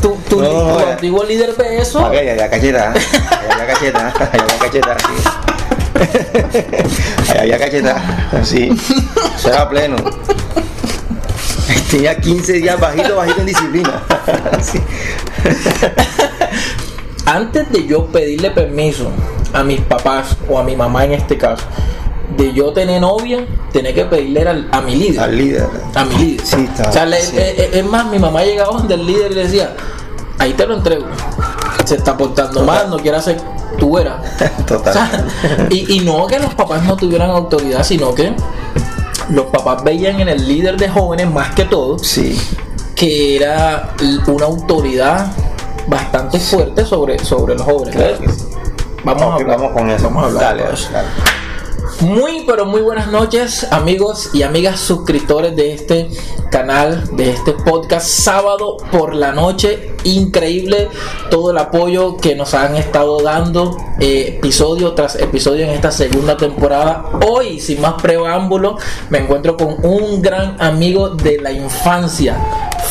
tu, tu, No, no, tu ya. antiguo líder ve eso. Ok, ya, ya cacheta, ya cacheta, ya cacheta, ya cacheta, sí. Eso era pleno. Tenía 15 días bajito, bajito en disciplina. Antes de yo pedirle permiso a mis papás o a mi mamá en este caso, de yo tener novia, tenía que pedirle al- a mi líder. Al líder. a mi líder. Sí, está- o sea, le- sí. eh, eh, es más, mi mamá llegaba donde el líder y le decía, ahí te lo entrego. Se está portando mal, no quiere hacer tu era. Total. O sea, y, y no que los papás no tuvieran autoridad, sino que los papás veían en el líder de jóvenes más que todo Sí. que era una autoridad bastante fuerte sobre, sobre los jóvenes. Claro que sí. Vamos, a hablar. vamos con eso. Vamos a hablar dale. Muy pero muy buenas noches amigos y amigas suscriptores de este canal, de este podcast sábado por la noche. Increíble todo el apoyo que nos han estado dando eh, episodio tras episodio en esta segunda temporada. Hoy, sin más preámbulo, me encuentro con un gran amigo de la infancia,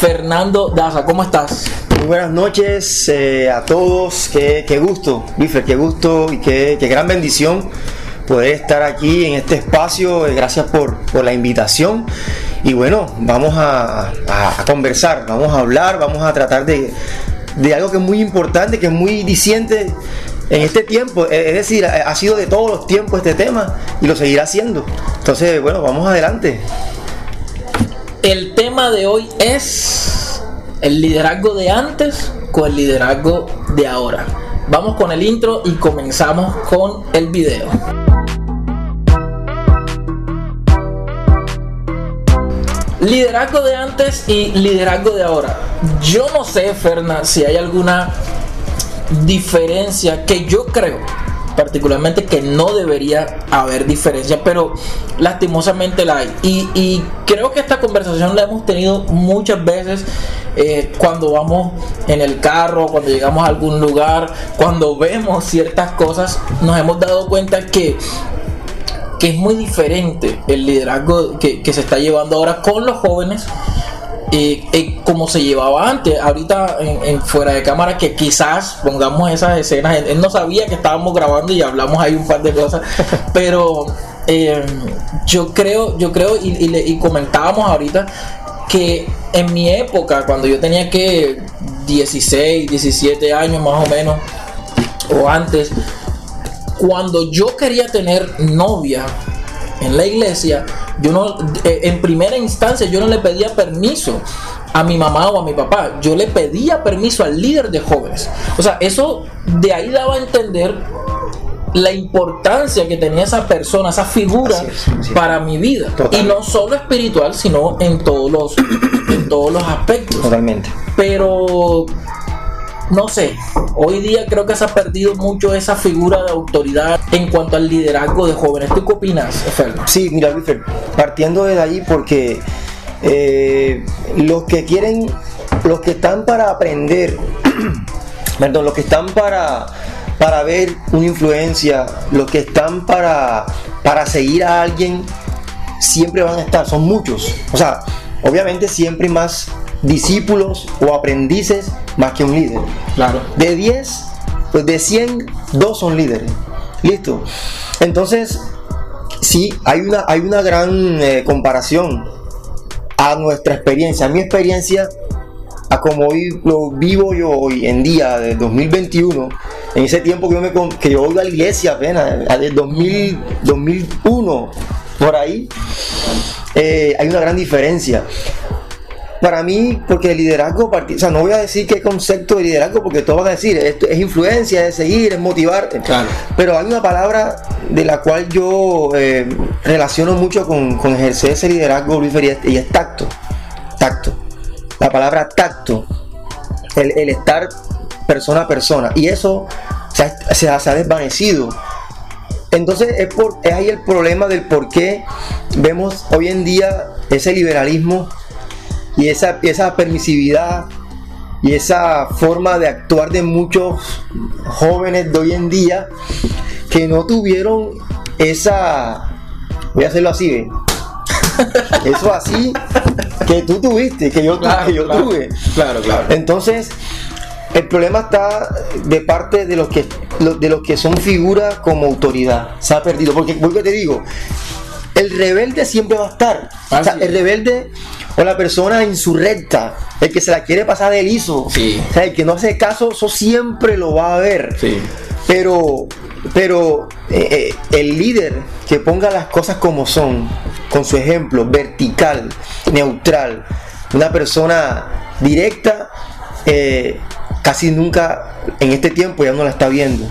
Fernando Daza. ¿Cómo estás? Muy buenas noches eh, a todos. Qué, qué gusto, Bifer, qué gusto y qué, qué gran bendición poder estar aquí en este espacio. Eh, Gracias por, por la invitación. Y bueno, vamos a, a- conversar, vamos a hablar, vamos a tratar de, de algo que es muy importante, que es muy diciente en este tiempo. Es decir, ha sido de todos los tiempos este tema y lo seguirá siendo. Entonces, bueno, vamos adelante. El tema de hoy es el liderazgo de antes con el liderazgo de ahora. Vamos con el intro y comenzamos con el video. Liderazgo de antes y liderazgo de ahora. Yo no sé, Ferna, si hay alguna diferencia que yo creo particularmente que no debería haber diferencia, pero lastimosamente la hay. Y, creo que esta conversación la hemos tenido muchas veces eh, cuando vamos en el carro, cuando llegamos a algún lugar, cuando vemos ciertas cosas, nos hemos dado cuenta que que es muy diferente el liderazgo que, que se está llevando ahora con los jóvenes eh, eh, como se llevaba antes, ahorita en, en fuera de cámara, que quizás pongamos esas escenas, él, él no sabía que estábamos grabando y hablamos ahí un par de cosas, pero eh, yo creo, yo creo y, y y comentábamos ahorita que en mi época, cuando yo tenía que 16, 17 años más o menos, o antes, cuando yo quería tener novia en la iglesia, yo no, eh, en primera instancia, yo no le pedía permiso a mi mamá o a mi papá, yo le pedía permiso al líder de jóvenes. O sea, eso de ahí daba a entender la importancia que tenía esa persona, esa figura es. para mi vida. Total. Y no solo espiritual, sino en todos los, en todos los aspectos Totalmente. pero no sé, hoy día creo que se ha perdido mucho esa figura de autoridad en cuanto al liderazgo de jóvenes. ¿Tú qué opinas, Ferno? Sí, mira, Wilfer, partiendo de ahí porque eh, los que quieren, los que están para aprender, perdón, los que están para, para ver una influencia, los que están para, para seguir a alguien, siempre van a estar, son muchos. O sea, obviamente siempre más discípulos o aprendices más que un líder. Claro. De 10, pues de 100, dos son líderes. Listo. Entonces, sí, hay una, hay una gran eh, comparación a nuestra experiencia. A mi experiencia, a como hoy lo vivo yo hoy en día, de 2021, en ese tiempo que yo, me, que yo iba a la iglesia apenas, a- del 2000, 2001, por ahí, eh, hay una gran diferencia. Para mí, porque el liderazgo, o sea, no voy a decir qué concepto de liderazgo, porque todos van a decir, esto es influencia, es seguir, es motivar. Claro. Pero hay una palabra de la cual yo eh, relaciono mucho con, con ejercer ese liderazgo, Luis y es tacto. Tacto. La palabra tacto. El, el estar persona a persona. Y eso se ha, se ha- se ha desvanecido. Entonces es, por, es ahí el problema del por qué vemos hoy en día ese liberalismo y esa, esa permisividad y esa forma de actuar de muchos jóvenes de hoy en día que no tuvieron esa voy a hacerlo así eso así que tú tuviste, que yo, Claro, que yo claro. tuve. Claro, claro. Entonces, el problema está de parte de los que de los que son figuras como autoridad. Se ha perdido. Porque, vuelvo te digo, el rebelde siempre va a estar. O sea, el rebelde o la persona insurrecta, el que se la quiere pasar de liso, Sí. o sea, el que no hace caso, eso siempre lo va a ver. Sí. Pero, pero eh, eh, el líder que ponga las cosas como son, con su ejemplo, vertical, neutral, una persona directa, eh, casi nunca en este tiempo ya no la está viendo.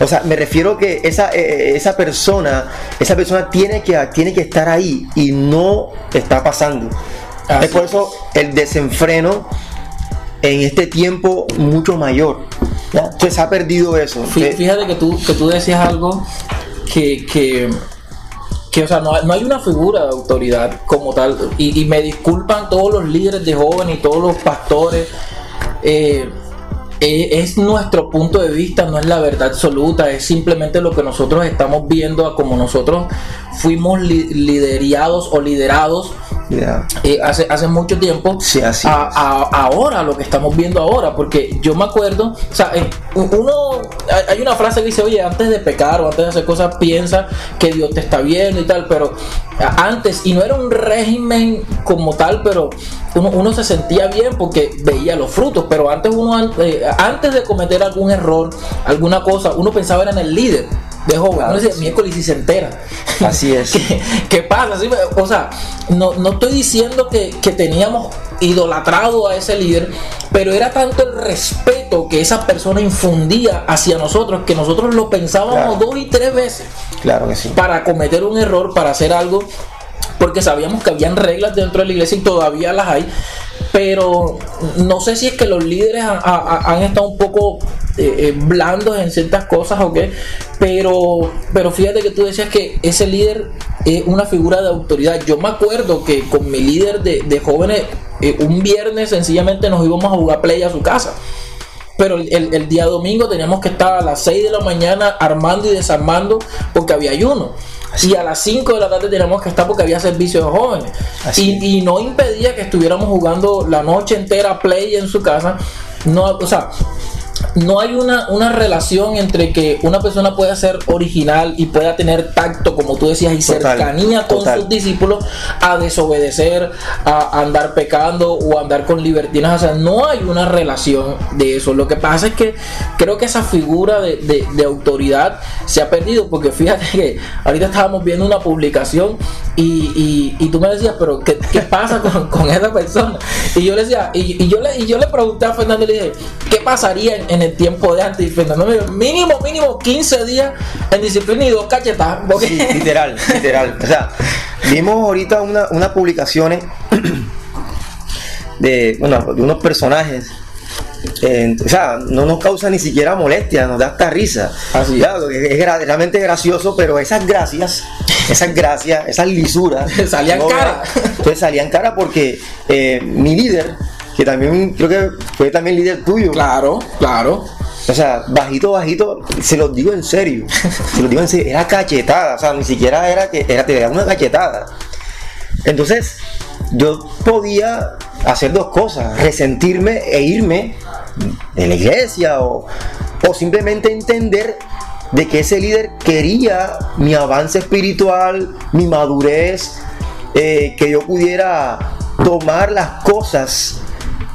O sea, me refiero que esa, eh, esa persona, esa persona tiene que, tiene que estar ahí y no está pasando. Así es por eso el desenfreno en este tiempo mucho mayor. ¿ya? Entonces se ha perdido eso. Eh, Fíjate que tú, que tú decías algo que, que, que, o sea, no, hay- no hay una figura de autoridad como tal. Y, y me disculpan todos los líderes de jóvenes y todos los pastores. eh, eh, es nuestro punto de vista, no es la verdad absoluta, es simplemente lo que nosotros estamos viendo, a como nosotros fuimos li- liderados o liderados eh, hace, hace mucho tiempo Sí, así a, ahora lo que estamos viendo ahora porque yo me acuerdo o sea eh, uno hay- una frase que dice oye antes de pecar o antes de hacer cosas piensa que Dios te está viendo y tal pero antes y no era un régimen como tal pero uno, uno se sentía bien porque veía los frutos pero antes uno eh, antes de cometer algún error alguna cosa uno pensaba era en el líder de joven Claro, uno miércoles y se entera Así es. ¿Qué, qué pasa? O sea, no, no estoy diciendo que, que teníamos idolatrado a ese líder, pero era tanto el respeto que esa persona infundía hacia nosotros que nosotros lo pensábamos Claro. dos y tres veces Claro que sí. para cometer un error, para hacer algo, porque sabíamos que habían reglas dentro de la iglesia y todavía las hay. Pero no sé si es que los líderes han, ha- han estado un poco eh, eh, blandos en ciertas cosas o qué, pero, pero fíjate que tú decías que ese líder es una figura de autoridad. Yo me acuerdo que con mi líder de, de jóvenes, eh, un viernes sencillamente nos íbamos a jugar play a su casa. Pero el, el- día domingo teníamos que estar a las 6 de la mañana armando y desarmando porque había ayuno. Y a las 5 de la tarde teníamos que estar porque había servicio de jóvenes. Y, y no impedía que estuviéramos jugando la noche entera play en su casa. No, o sea, no hay una, una relación entre que una persona pueda ser original y pueda tener tacto, como tú decías, y Total, cercanía con total. sus discípulos a desobedecer, a andar pecando o andar con libertinas. O sea, no hay una relación de eso. Lo que pasa es que creo que esa figura de, de- de autoridad se ha perdido porque fíjate que ahorita estábamos viendo una publicación y, y- y tú me decías, pero ¿qué, qué pasa con, con esa persona? Y yo le decía, y, y yo le, y yo le pregunté a Fernando, le dije, ¿qué pasaría en, en el tiempo de antes? Y Fernando me dijo, mínimo, mínimo 15 días en disciplina y dos cachetadas. Porque Sí, literal, literal. O sea, vimos ahorita una, unas publicaciones de, bueno, de unos personajes. eh, o sea, no nos causa ni siquiera molestia, nos da hasta risa. Así es. Claro, es, es gra- realmente gracioso, pero esas gracias, esas gracias, esas lisuras. Salían cara. Entonces salían cara porque eh, mi líder, que también creo que fue también líder tuyo. Claro, claro. O sea, bajito, bajito, se los digo en serio. Se los digo en serio, era cachetada. O sea, ni siquiera era que era, te una cachetada. Entonces, yo podía hacer dos cosas: resentirme e irme de la iglesia o, o simplemente entender de que ese líder quería mi avance espiritual, mi madurez, eh, que yo pudiera tomar las cosas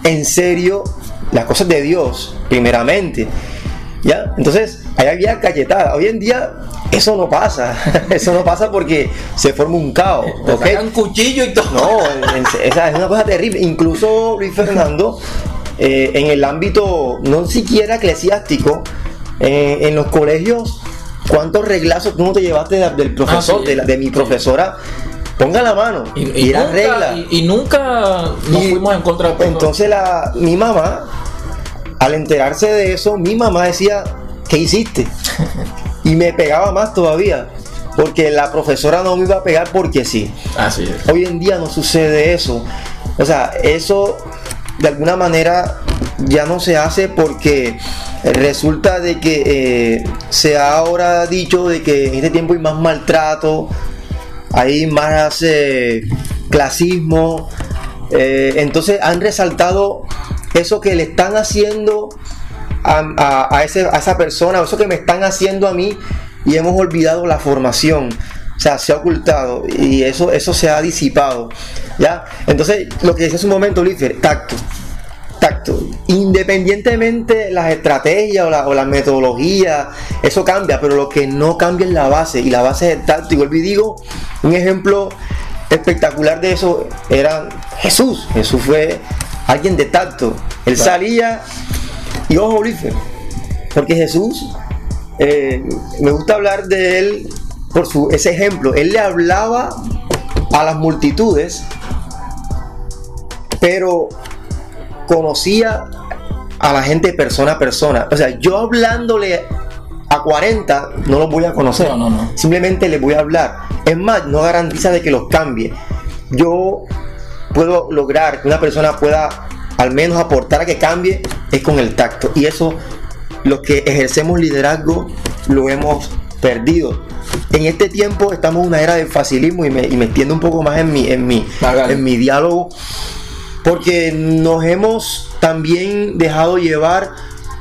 en serio, las cosas de Dios, primeramente. ¿Ya? Entonces, ahí había cachetada. Hoy en día eso no pasa. Eso no pasa porque se forma un caos. Te ¿ok? sacan cuchillo y todo. No, esa es una cosa terrible. Incluso Luis Fernando, eh, en el ámbito no siquiera eclesiástico, eh, en los colegios, ¿cuántos reglazos tú no te llevaste de- del profesor, Ah, sí. de, la- de mi profesora? Ponga la mano. Y, Y, y nunca, regla. y- y nunca nos fuimos en contra de. Entonces la, mi mamá, al enterarse de eso, mi mamá decía, ¿qué hiciste? Y me pegaba más todavía, porque la profesora no me iba a pegar porque sí. Así es. Hoy en día no sucede eso. O sea, eso de alguna manera ya no se hace porque resulta de que eh, se ha ahora dicho de que en este tiempo hay más maltrato, hay más eh, clasismo, Eh, entonces han resaltado eso que le están haciendo a, esa persona, eso que me están haciendo a mí y hemos olvidado la formación. O sea, se ha ocultado y eso, eso se ha disipado. ¿ya? Entonces, lo que decía hace un momento, Ulises, tacto. Tacto. Independientemente las estrategias o la, o la metodología, eso cambia, pero lo que no cambia es la base, y la base es el tacto. Y vuelvo y digo, un ejemplo espectacular de eso era Jesús. Jesús fue alguien de tacto. Él salía y ojo, Ulises, porque Jesús, eh, me gusta hablar de él por su, ese ejemplo. Él le hablaba a las multitudes, pero conocía a la gente persona a persona. O sea, yo hablándole a 40 no los voy a conocer. No, no, no. Simplemente les voy a hablar. Es más, no garantiza de que los cambie. Yo puedo lograr que una persona pueda al menos aportar a que cambie es con el tacto. Y eso, los que ejercemos liderazgo, lo hemos perdido. En este tiempo estamos en una era de facilismo y me, y me extiendo un poco más en mi, en mi, en mi diálogo, porque nos hemos también dejado llevar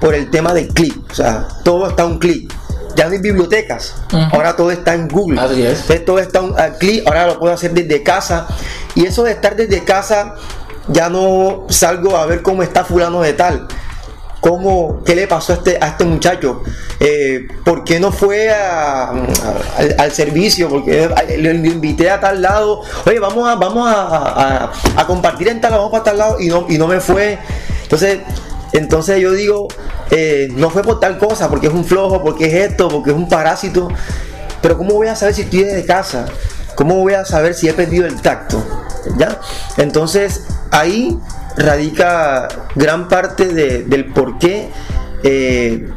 por el tema del clic. O sea, todo está un clic. Ya no hay bibliotecas, ahora todo está en Google. Así es. Entonces, todo está un clic, ahora lo puedo hacer desde casa. Y eso de estar desde casa ya no salgo a ver cómo está fulano de tal. ¿Cómo, ¿Qué le pasó a este, a este muchacho? Eh, ¿Por qué no fue al, servicio? Porque le, invité a tal lado. Oye, vamos a, vamos a, compartir en tal, vamos para tal lado y no, y no me fue. Entonces, entonces yo digo, eh, no fue por tal cosa, porque es un flojo, porque es esto, porque es un parásito. Pero ¿cómo voy a saber si estoy de casa? ¿Cómo voy a saber si he perdido el tacto? ¿Ya? Entonces, ahí radica gran parte del por qué eh,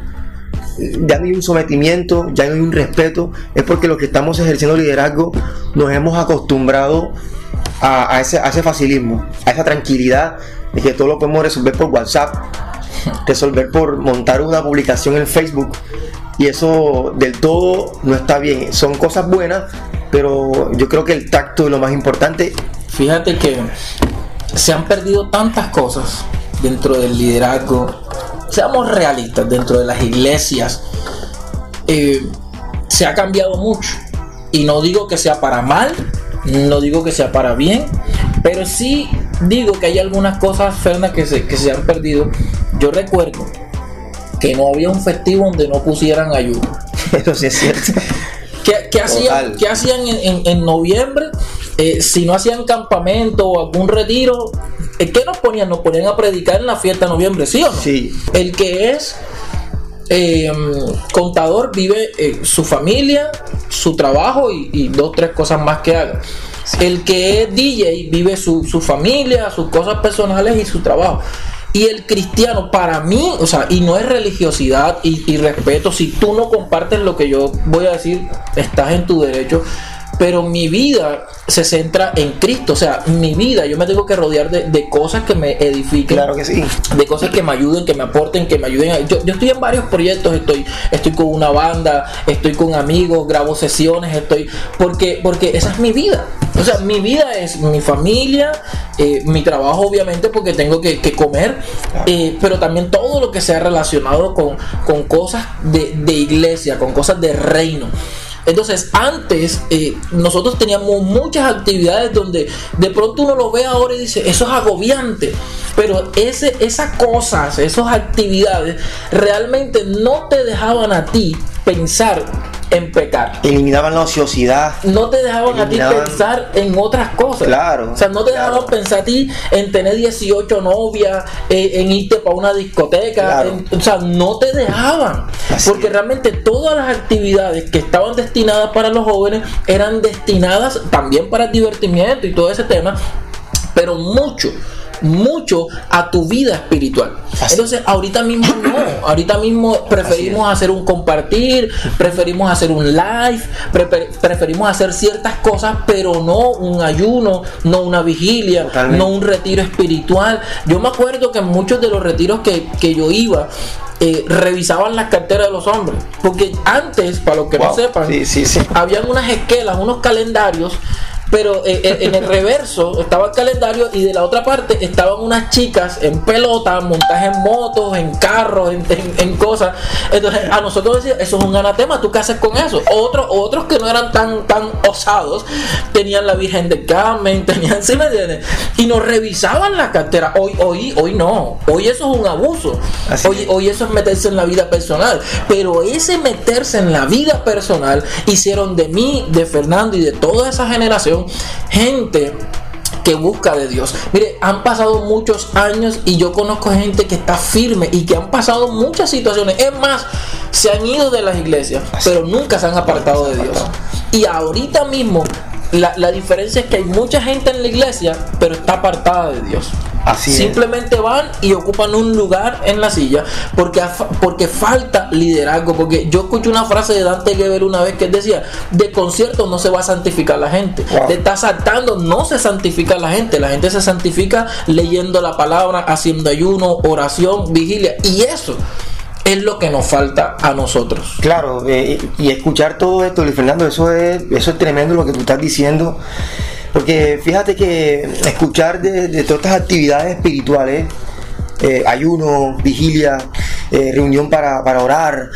ya no hay un sometimiento, ya no hay un respeto, es porque los que estamos ejerciendo liderazgo nos hemos acostumbrado a, ese, a ese facilismo, a esa tranquilidad de que todo lo podemos resolver por WhatsApp, resolver por montar una publicación en Facebook y eso del todo no está bien. Son cosas buenas, pero yo creo que el tacto es lo más importante. Fíjate que se han perdido tantas cosas dentro del liderazgo. Seamos realistas, dentro de las iglesias eh, se ha cambiado mucho. Y no digo que sea para mal, no digo que sea para bien, pero sí digo que hay algunas cosas, Ferna, que se, que se han perdido. Yo recuerdo que no había un festivo donde no pusieran ayuno. Eso sí es cierto. ¿Qué, hacían, hacían en noviembre? Eh, si no hacían campamento o algún retiro, eh, ¿qué nos ponían? Nos ponían a predicar en la fiesta de noviembre, ¿sí o no? Sí. El que es eh, contador vive su familia, su trabajo y, dos, tres cosas más que haga. El que es DJ vive su, familia, sus cosas personales y su trabajo. Y el cristiano, para mí, o sea, y no es religiosidad y, y respeto, si tú no compartes lo que yo voy a decir, estás en tu derecho pero mi vida se centra en Cristo. O sea, mi vida, yo me tengo que rodear de, cosas que me edifiquen. Claro que sí. De cosas que me ayuden, que me aporten, que me ayuden. Yo, yo estoy en varios proyectos, estoy, estoy con una banda, estoy con amigos, grabo sesiones, estoy. Porque, porque esa es mi vida. O sea, mi vida es mi familia, eh, mi trabajo, obviamente, porque tengo que, comer, eh, pero también todo lo que sea relacionado con, con cosas de, de iglesia, con cosas de reino. Entonces, antes eh, nosotros teníamos muchas actividades donde de pronto uno lo ve ahora y dice, eso es agobiante. Pero ese, esas cosas, esas actividades realmente no te dejaban a ti pensar en pecar. Eliminaban la ociosidad. No te dejaban a ti pensar en otras cosas. Claro. O sea, no te dejaban pensar a ti en tener 18 novias, eh, en irte para una discoteca. o sea, no te dejaban. porque realmente todas las actividades que estaban destinadas para los jóvenes eran destinadas también para el divertimiento y todo ese tema, pero mucho mucho a tu vida espiritual. Entonces, ahorita mismo no, ahorita mismo preferimos hacer un compartir, preferimos hacer un live, preferimos hacer ciertas cosas, pero no un ayuno, no una vigilia, no un retiro espiritual. Yo me acuerdo que en muchos de los retiros que, yo iba, eh, revisaban las carteras de los hombres. Porque antes, para los que no sepan, habían unas esquelas, unos calendarios pero eh, eh, en el reverso estaba el calendario y de la otra parte estaban unas chicas en pelota, montaje en motos, en carros, en, cosas. Entonces a nosotros decían, eso es un anatema, ¿tú qué haces con eso? Otros, otros que no eran tan, tan osados tenían la Virgen de Carmen, tenían, ¿sí me entiendes? Y nos revisaban la cartera. Hoy, hoy, hoy no, hoy eso es un abuso. Hoy, hoy eso es meterse en la vida personal. Pero ese meterse en la vida personal hicieron de mí, de Fernando y de toda esa generación gente que busca de Dios. Mire, han pasado muchos años y yo conozco gente que está firme y que han pasado muchas situaciones. Es más, se han ido de las iglesias, pero nunca se han apartado de Dios. Y ahorita mismo la, diferencia es que hay mucha gente en la iglesia, pero está apartada de Dios. Así Simplemente van y ocupan un lugar en la silla porque, porque falta liderazgo. Porque yo escuché una frase de Dante Geber una vez que decía: de concierto no se va a santificar la gente, de estar saltando no se santifica la gente. La gente se santifica leyendo la palabra, haciendo ayuno, oración, vigilia. Y eso es lo que nos falta a nosotros. Claro, eh, y escuchar todo esto, Luis Fernando, eso es, eso es tremendo lo que tú estás diciendo. Porque fíjate que escuchar de, todas estas actividades espirituales, eh, ayuno, vigilia, eh, reunión para, orar,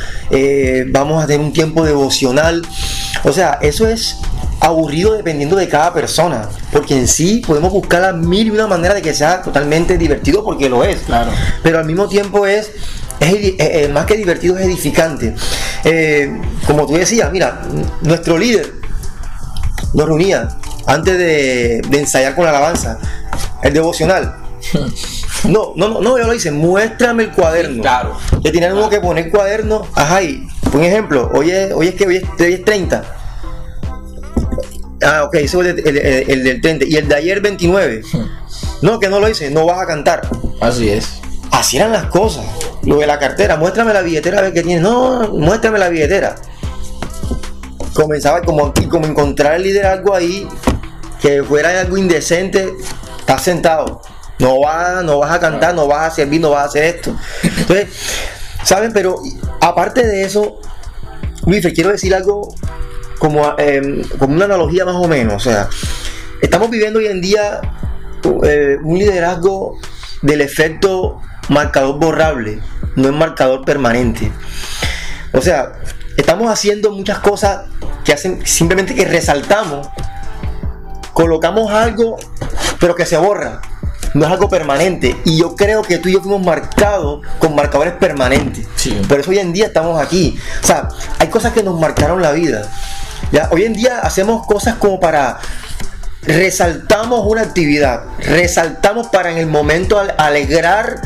vamos a tener un tiempo devocional. O sea, eso es aburrido dependiendo de cada persona, porque en sí podemos buscar la mil y una manera de que sea totalmente divertido, porque lo es. Claro. Pero al mismo tiempo es es, eh, eh, más que divertido, es edificante. Eh, como tú decías, mira, nuestro líder nos reunía antes de, ensayar con la alabanza, el devocional. No, no, no, no, yo lo hice, muéstrame el cuaderno. Claro. Le teníamos que poner cuaderno, ajá, y, por ejemplo, hoy es, hoy es que hoy es, 30. Ah, ok, ese es el, el, del 30. Y el de ayer 29. No, que no lo hice, no vas a cantar. Así es. Así eran las cosas. Lo de la cartera, muéstrame la billetera a ver qué tienes. No, muéstrame la billetera. Comenzaba como, como encontrar el liderazgo ahí, que fuera algo indecente. Estás sentado. No vas, no vas a cantar, no vas a servir, no vas a hacer esto. Entonces, ¿saben? Pero aparte de eso, Luis, quiero decir algo como, em, como una analogía más o menos. O sea, estamos viviendo hoy en día eh, un liderazgo del efecto marcador borrable, no es marcador permanente. O sea, estamos haciendo muchas cosas que hacen simplemente que resaltamos, colocamos algo, pero que se borra. No es algo permanente. Y yo creo que tú y yo fuimos marcados con marcadores permanentes. Por eso hoy en día estamos aquí. O sea, hay cosas que nos marcaron la vida. ¿ya? Hoy en día hacemos cosas como para resaltamos una actividad, resaltamos para en el momento alegrar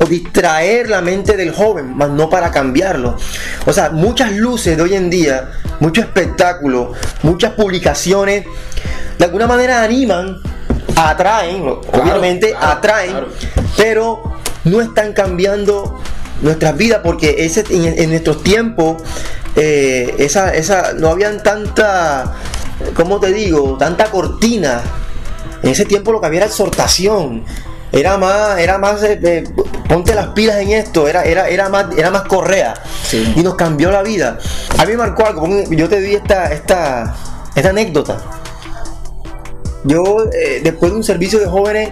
o distraer la mente del joven, más no para cambiarlo. O sea, muchas luces de hoy en día, mucho espectáculo, muchas publicaciones, de alguna manera animan, atraen, obviamente atraen, pero no están cambiando nuestras vidas porque ese, en, nuestros tiempos eh, esa, esa, no habían tanta, ¿cómo te digo? Tanta cortina. En ese tiempo lo que había era exhortación era más, era más, eh, ponte las pilas en esto, era, era, era más, era más correa. Y nos cambió la vida. A mí me marcó algo, yo te di esta, esta, esta anécdota. Yo, eh, después de un servicio de jóvenes,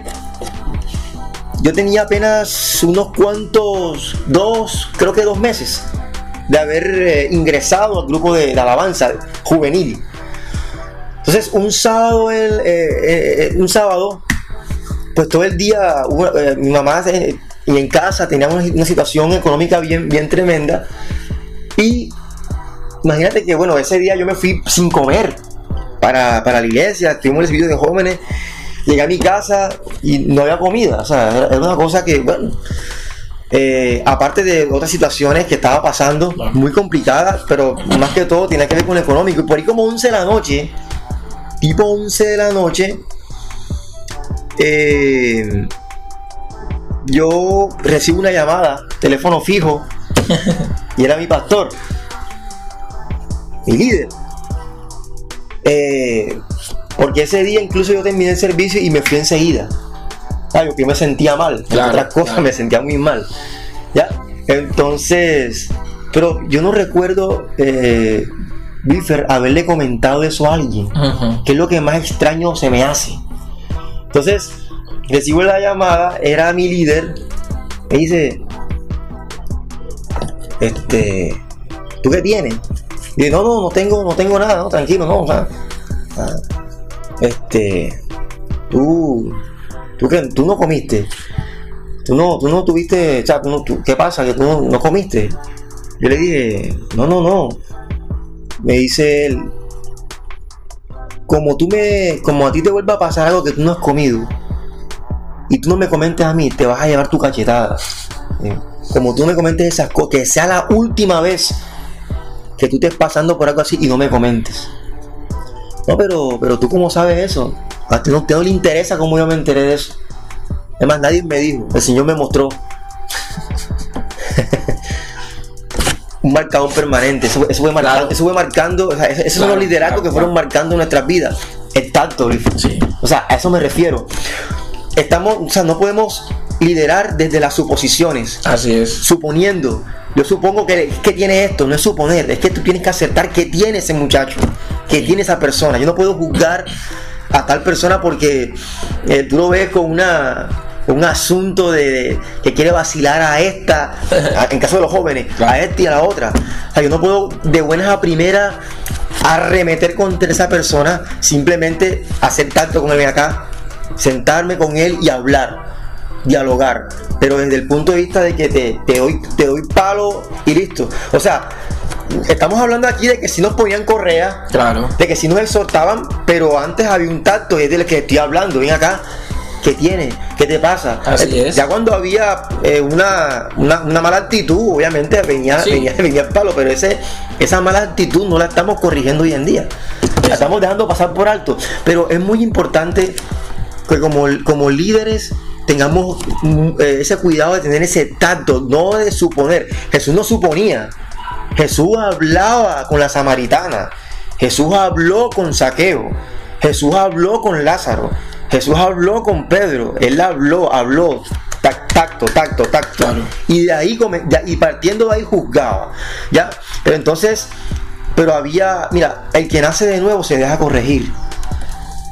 yo tenía apenas unos cuantos, dos, creo que dos meses, de haber eh, ingresado al grupo de, alabanza juvenil. Entonces, un sábado, el, un sábado pues todo el día, eh, mi mamá eh, y en casa teníamos una, situación económica bien, bien tremenda. Y imagínate que, bueno, ese día yo me fui sin comer para, la iglesia, tuvimos el servicio de jóvenes, llegué a mi casa y no había comida. O sea, era, una cosa que, bueno, eh, aparte de otras situaciones que estaba pasando, muy complicadas, pero más que todo tiene que ver con lo económico. Y por ahí como 11 de la noche, tipo 11 de la noche, eh, yo recibo una llamada, teléfono fijo, y era mi pastor, mi líder. Eh, porque ese día incluso yo terminé el servicio y me fui enseguida. Claro, yo me sentía mal, otras cosas me sentía muy mal. ¿Ya? Entonces, pero yo no recuerdo eh, Biffer, haberle comentado eso a alguien, Ujú. que es lo que más extraño se me hace. Entonces, recibo la llamada, era mi líder, me dice, este, ¿tú qué tienes? Y no, no, no tengo, no tengo nada, tranquilo, no, o sea, ah, este, tú, tú tú no comiste, tú no, tú no tuviste, o no- ¿qué pasa? Que tú no, no comiste. Yo le dije, no, no, no. Me dice él, como tú me, como a ti te vuelva a pasar algo que tú no has comido y tú no me comentes a mí, te vas a llevar tu cachetada. Eh, Como tú me comentes esas cosas, que sea la última vez que tú estés pasando por algo así y no me comentes. No, pero, pero tú cómo sabes eso? A ti no, te no le interesa cómo yo me enteré de eso. Además, nadie me dijo, el Señor me mostró. Un marcador permanente, eso, eso fue marcando, Claro. eso fue marcando, o sea, ese- esos son los liderazgos claro, que fueron marcando nuestras vidas. El tacto. Sí. O sea, a eso me refiero. Estamos, o sea, no podemos liderar desde las suposiciones Así es. suponiendo. Yo supongo que, que tiene esto, no es suponer, es que tú tienes que aceptar que tiene ese muchacho, que tiene esa persona. Yo no puedo juzgar a tal persona porque eh, tú lo ves con una un asunto de, de- que quiere vacilar a esta, a- en caso de los jóvenes, a esta y a la otra. O sea, yo no puedo de buenas a primeras arremeter contra esa persona, simplemente hacer tacto con él acá, sentarme con él y hablar dialogar, pero desde el punto de vista de que te, te doy, te doy palo y listo. O sea, estamos hablando aquí de que si nos ponían correa, Claro. de que si nos exhortaban, pero antes había un tacto y es del que estoy hablando. Ven acá, ¿qué tiene? ¿Qué te pasa? Así Eh, es. Ya cuando había eh, una, una, una mala actitud, obviamente venía, Sí. venía, venía el palo, pero ese, esa mala actitud no la estamos corrigiendo hoy en día. La estamos dejando pasar por alto. Pero es muy importante que como, como líderes tengamos mm, eh, ese cuidado de tener ese tacto, no de suponer. Jesús no suponía. Jesús hablaba con la samaritana. Jesús habló con Saqueo. Jesús habló con Lázaro. Jesús habló con Pedro. Él habló, habló. Tac- Tacto, tacto, tacto. Claro. Y de ahí y partiendo de ahí juzgaba. ¿Ya? Pero entonces, pero había, mira, el que nace de nuevo se deja corregir.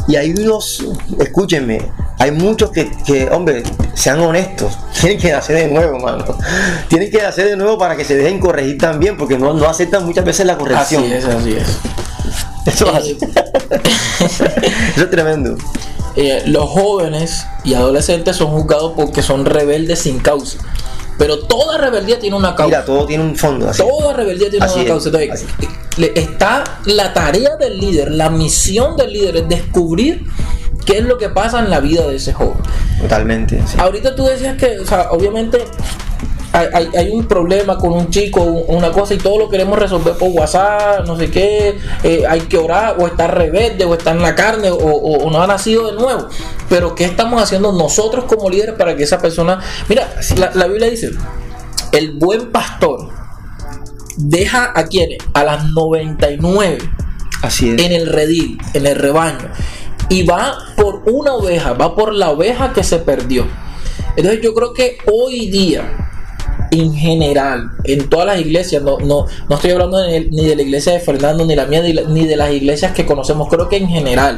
Y hay unos, escúchenme, hay muchos que, que, hombre, sean honestos, tienen que nacer de nuevo, mano. Tienen que nacer de nuevo para que se dejen corregir también, porque no, no aceptan muchas veces la corrección. Así es, así es. Eso, es Eh. Eso es tremendo. eh, los jóvenes y adolescentes son juzgados porque son rebeldes sin causa. Pero toda rebeldía tiene una causa. Mira, todo tiene un fondo así. Toda rebeldía tiene Así una causa. Entonces, está la tarea del líder, la misión del líder es descubrir qué es lo que pasa en la vida de ese joven. Totalmente. sí. Ahorita tú decías que, o sea, obviamente hay, un problema con un chico, un- una cosa, y todo lo queremos resolver por WhatsApp, no sé qué, eh, hay que orar, o está rebelde, o está en la carne, o, o- o no ha nacido de nuevo. Pero, ¿qué estamos haciendo nosotros como líderes para que esa persona... Mira, la, la Biblia dice, el buen pastor deja a quienes, a las 99 Así es. en el redil, en el rebaño, y va por una oveja, va por la oveja que se perdió. Entonces yo creo que hoy día, en general, en todas las iglesias, no, no, no estoy hablando ni de la iglesia de Fernando, ni la mía, ni, la- ni de las iglesias que conocemos, creo que en general,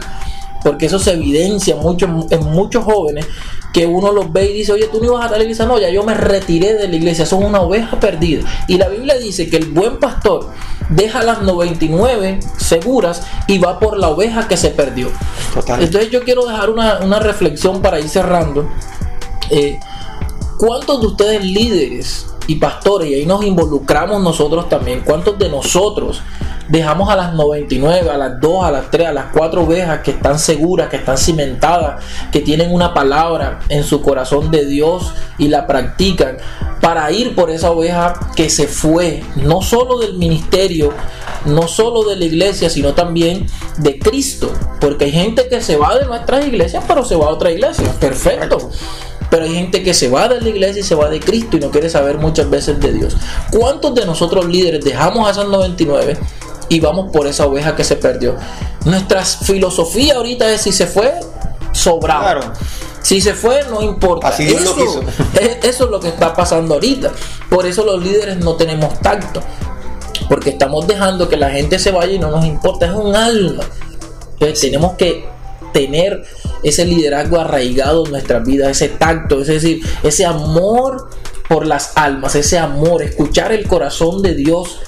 porque eso se evidencia mucho en, en muchos jóvenes que uno los ve y dice, oye, tú no ibas a tal iglesia, no, ya yo me retiré de la iglesia, son una oveja perdida. Y la Biblia dice que el buen pastor deja las 99 seguras y va por la oveja que se perdió. Total. Entonces yo quiero dejar una, una reflexión para ir cerrando. Eh, ¿Cuántos de ustedes líderes y pastores, y ahí nos involucramos nosotros también, cuántos de nosotros dejamos a las 99, a las 2, a las 3, a las 4 ovejas que están seguras, que están cimentadas, que tienen una palabra en su corazón de Dios y la practican, para ir por esa oveja que se fue, no solo del ministerio, no solo de la iglesia, sino también de Cristo? Porque hay gente que se va de nuestras iglesias, pero se va a otra iglesia. Perfecto. Pero hay gente que se va de la iglesia y se va de Cristo y no quiere saber muchas veces de Dios. ¿Cuántos de nosotros líderes dejamos a esas 99 y vamos por esa oveja que se perdió? Nuestra filosofía ahorita es si se fue, sobrado. Claro. Si se fue, no importa. Así Dios lo quiso. es- eso es lo que está pasando ahorita. Por eso los líderes no tenemos tacto. porque estamos dejando que la gente se vaya y no nos importa, es un alma. Entonces tenemos que tener ese liderazgo arraigado en nuestras vidas, ese tacto, es decir, ese amor por las almas, ese amor, escuchar el corazón de Dios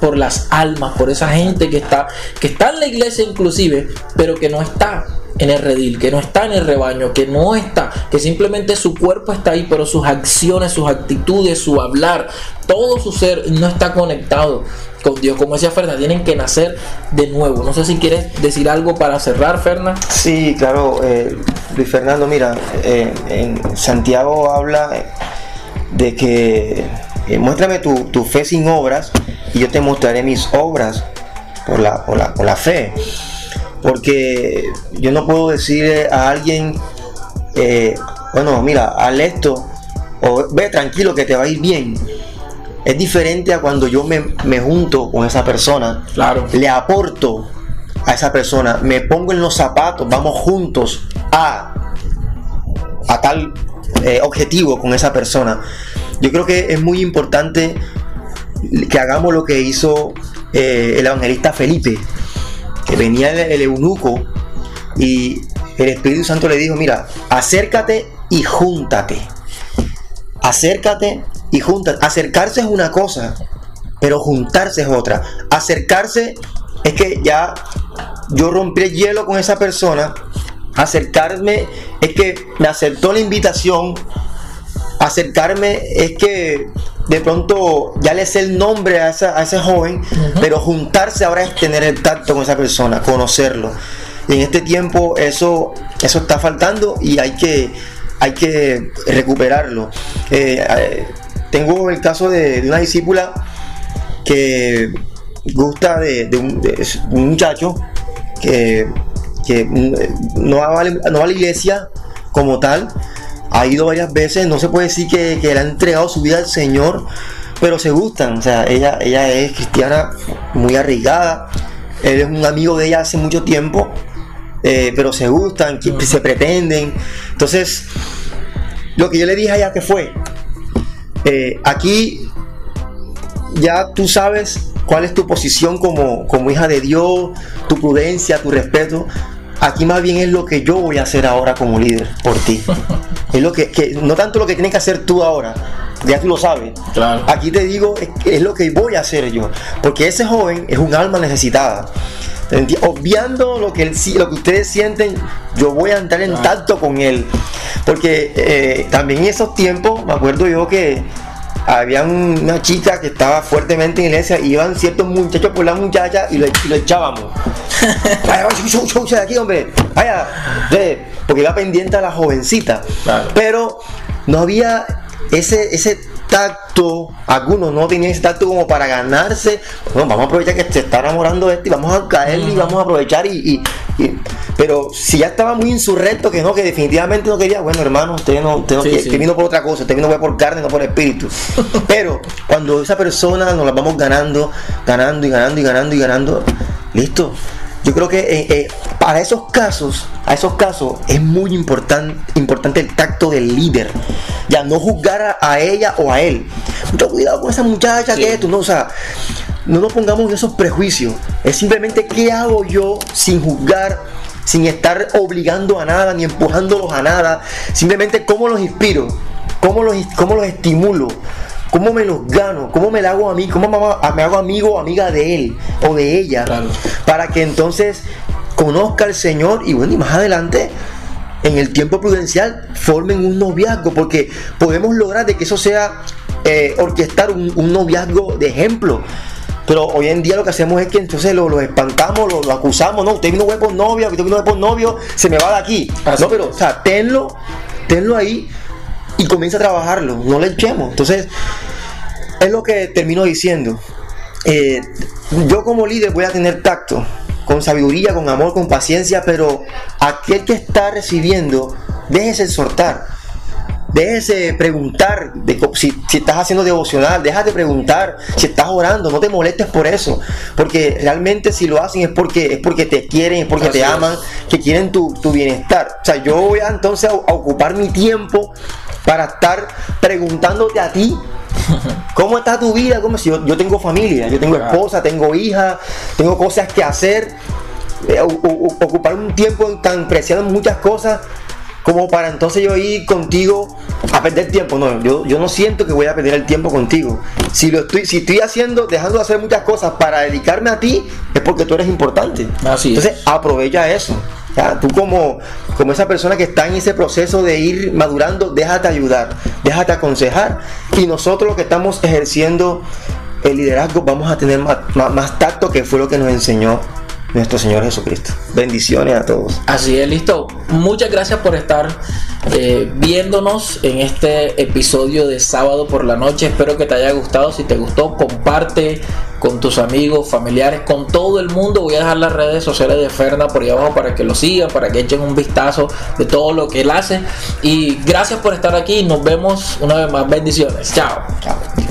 por las almas, por esa gente que está, que está en la iglesia inclusive, pero que no está en el redil, que no está en el rebaño, que no está, que simplemente su cuerpo está ahí, pero sus acciones, sus actitudes, su hablar, todo su ser no está conectado con Dios. Como decía Fernanda, tienen que nacer de nuevo. No sé si quieres decir algo para cerrar, Fernanda. Sí, claro, eh, Luis Fernando, mira, eh, en Santiago habla de que eh, muéstrame tu, fe sin obras y yo te mostraré mis obras por la, por la, por la fe. Porque yo no puedo decir a alguien, bueno, mira, haz esto, o ve tranquilo que te va a ir bien. Es diferente a cuando yo me, junto con esa persona, claro. le aporto a esa persona, me pongo en los zapatos, vamos juntos a, a tal eh, objetivo con esa persona. Yo creo que es muy importante que hagamos lo que hizo eh, el evangelista Felipe que venía el, eunuco y el Espíritu Santo le dijo, mira, acércate y júntate. Acércate y júntate. Acercarse es una cosa, pero juntarse es otra. Acercarse es que ya yo rompí el hielo con esa persona. Acercarme es que me aceptó la invitación. Acercarme es que de pronto ya le sé el nombre a, ese joven, pero juntarse ahora es tener el tacto con esa persona, conocerlo. Y en este tiempo eso, eso está faltando y hay que, hay que recuperarlo. Eh, eh, tengo el caso de, una discípula que gusta de, un, muchacho que, no, va a, no va a la iglesia como tal, ha ido varias veces, no se puede decir que, que le ha entregado su vida al Señor, pero se gustan, o sea, ella, ella es cristiana muy arraigada, él es un amigo de ella hace mucho tiempo, eh, pero se gustan, se pretenden. Entonces, lo que yo le dije a ella que fue, eh, aquí ya tú sabes cuál es tu posición como, como hija de Dios, tu prudencia, tu respeto. Aquí más bien es lo que yo voy a hacer ahora como líder por ti. Es lo que, no tanto lo que tienes que hacer tú ahora, ya tú lo sabes. Aquí te digo, es, lo que voy a hacer yo. Porque ese joven es un alma necesitada. Obviando lo que, él, lo que ustedes sienten, yo voy a entrar en tacto con él. Porque eh, también en esos tiempos, me acuerdo yo que había una chica que estaba fuertemente en iglesia y iban ciertos muchachos por la muchacha y lo, echábamos. Vaya, vaya, de aquí, hombre. Vaya, porque iba pendiente a la jovencita. Pero no había ese, ese tacto, algunos no tenían ese tacto como para ganarse. vamos a aprovechar que se está enamorando de este y vamos a caer y vamos a aprovechar y, pero si ya estaba muy insurrecto que no, que definitivamente no quería, bueno hermano, usted no, usted no vino por otra cosa, usted vino por carne, no por espíritu. Pero cuando esa persona nos la vamos ganando, ganando y ganando y ganando y ganando, listo, yo creo que eh, eh, para esos casos, a esos casos es muy importante importante el tacto del líder. Ya no juzgar a, ella o a él. Mucho cuidado con esa muchacha que esto, no, o sea, no nos pongamos en esos prejuicios. Es simplemente qué hago yo sin juzgar, sin estar obligando a nada ni empujándolos a nada. Simplemente cómo los inspiro, cómo los, cómo los estimulo ¿Cómo me los gano? ¿Cómo me la hago a mí? ¿Cómo me hago amigo o amiga de él o de ella? Para que entonces conozca al Señor y bueno, y más adelante en el tiempo prudencial formen un noviazgo, porque podemos lograr de que eso sea eh, orquestar un, noviazgo de ejemplo. Pero hoy en día lo que hacemos es que entonces lo, espantamos, lo, acusamos, no, usted vino por novio, usted vino por novio, se me va de aquí. no, pero, o sea, tenlo, tenlo ahí y comienza a trabajarlo, no le echemos. Entonces, es lo que termino diciendo. Eh, yo como líder voy a tener tacto, con sabiduría, con amor, con paciencia, pero aquel que está recibiendo, déjese exhortar. Déjese preguntar de, si, estás haciendo devocional, déjate de preguntar si estás orando, no te molestes por eso, porque realmente si lo hacen es porque es porque te quieren, es porque te aman, que quieren tu, bienestar. O sea, yo voy a entonces a ocupar mi tiempo para estar preguntándote a ti ¿Cómo está tu vida? ¿Cómo si yo, yo tengo familia, yo tengo esposa, tengo hija, tengo cosas que hacer, eh, ocupar un tiempo tan preciado en muchas cosas como para entonces yo ir contigo a perder tiempo. No, yo, yo no siento que voy a perder el tiempo contigo. Si lo estoy, si estoy haciendo, dejando de hacer muchas cosas para dedicarme a ti, es porque tú eres importante. Así entonces aprovecha eso. Tú como, como esa persona que está en ese proceso de ir madurando, déjate ayudar, déjate aconsejar. Y nosotros los que estamos ejerciendo el liderazgo vamos a tener más, más tacto que fue lo que nos enseñó nuestro Señor Jesucristo. Bendiciones a todos. Así es, listo. Muchas gracias por estar eh, viéndonos en este episodio de sábado por la noche. Espero que te haya gustado. Si te gustó, comparte con tus amigos, familiares, con todo el mundo. Voy a dejar las redes sociales de Ferna por ahí abajo para que lo sigan, para que echen un vistazo de todo lo que él hace. Y gracias por estar aquí. Nos vemos una vez más. Bendiciones. Chao. Chao.